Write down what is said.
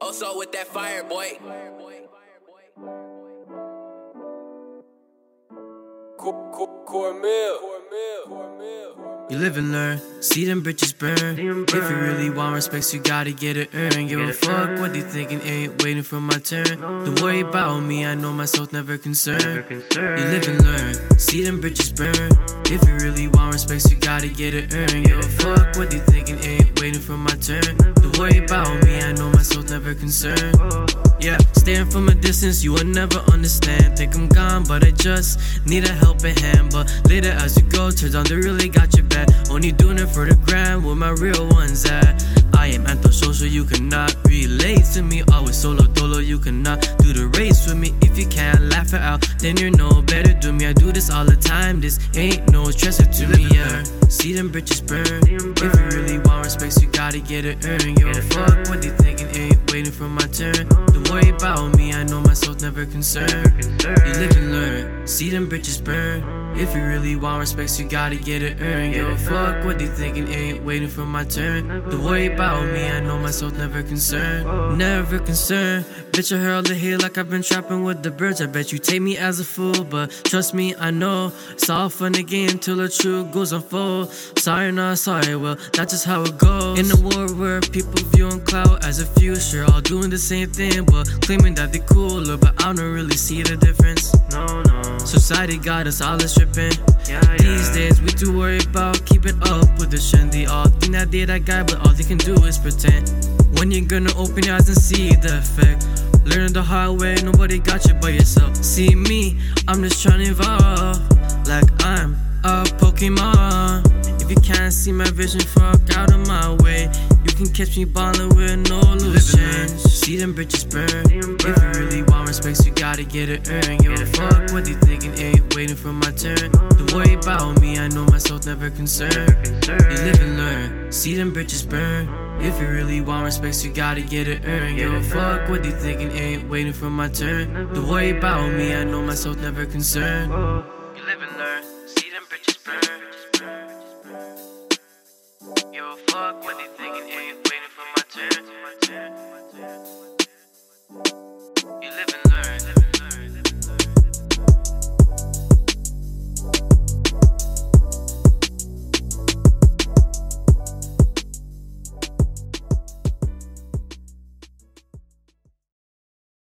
Also with that fire, boy. Cormel. You live and learn, see them bitches burn. If you really want respects, you gotta get it earned. Give a fuck what they thinking, ain't waiting for my turn. Don't worry about me, I know myself never concerned. You live and learn, see them bitches burn. If you really want respects, you gotta get it earned. Yo, fuck what they thinking, ain't waiting for my turn. Don't worry about me, I know myself never concerned. Yeah, staring from a distance, you will never understand. Think I'm gone, but I just need a helping hand. But later as you go, turns out they really got your back. Only doing it for the gram, where my real ones at. I am antisocial, you cannot relate to me. Always solo dolo, you cannot do the race with me. If you can't laugh it out, then you're no better to me. I do this all the time, this ain't no stressor to me. Yeah, see them bitches burn. If you really want respect, you gotta get it earned. A fuck what they thinking, ain't waiting for my turn. Don't worry about me, I know myself never concerned. You live and learn, see them bitches burn. If you really want respect, you gotta get it earned. A fuck what they thinking, ain't waiting for my turn. Don't worry about me, I know myself never concerned. Never concerned. Bitch, I heard all the hate like I've been trapping with the birds. I bet you take me as a fool, but trust me, I know it's all fun again till the truth goes unfold. Sorry, not sorry, well, that's just how it goes. In a world where people viewing cloud as a future, all doing the same thing, but claiming that they cooler, but I don't really see the difference. No. Society got us all stripping. Yeah, These days we too worried about keeping up with the trend. They all think that they that guy, but all they can do is pretend. When you gonna open your eyes and see the effect? Learning the hard way, nobody got you but yourself. See me, I'm just trying to evolve. Like I'm a Pokemon. If you can't see my vision, fuck out of my way. You can catch me ballin' with no change. See them bitches burn. If you really want respect, you gotta get it earned. Give a fuck what they waiting for my turn. Don't worry about me, I know myself never concerned. You live and learn, see them bitches burn. If you really want respect, you gotta get it earned. Yo, fuck what they thinking, ain't waiting for my turn. Don't worry about me, I know myself never concerned. You live and learn, see them bitches burn. Fuck what they thinking, ain't waiting for my turn.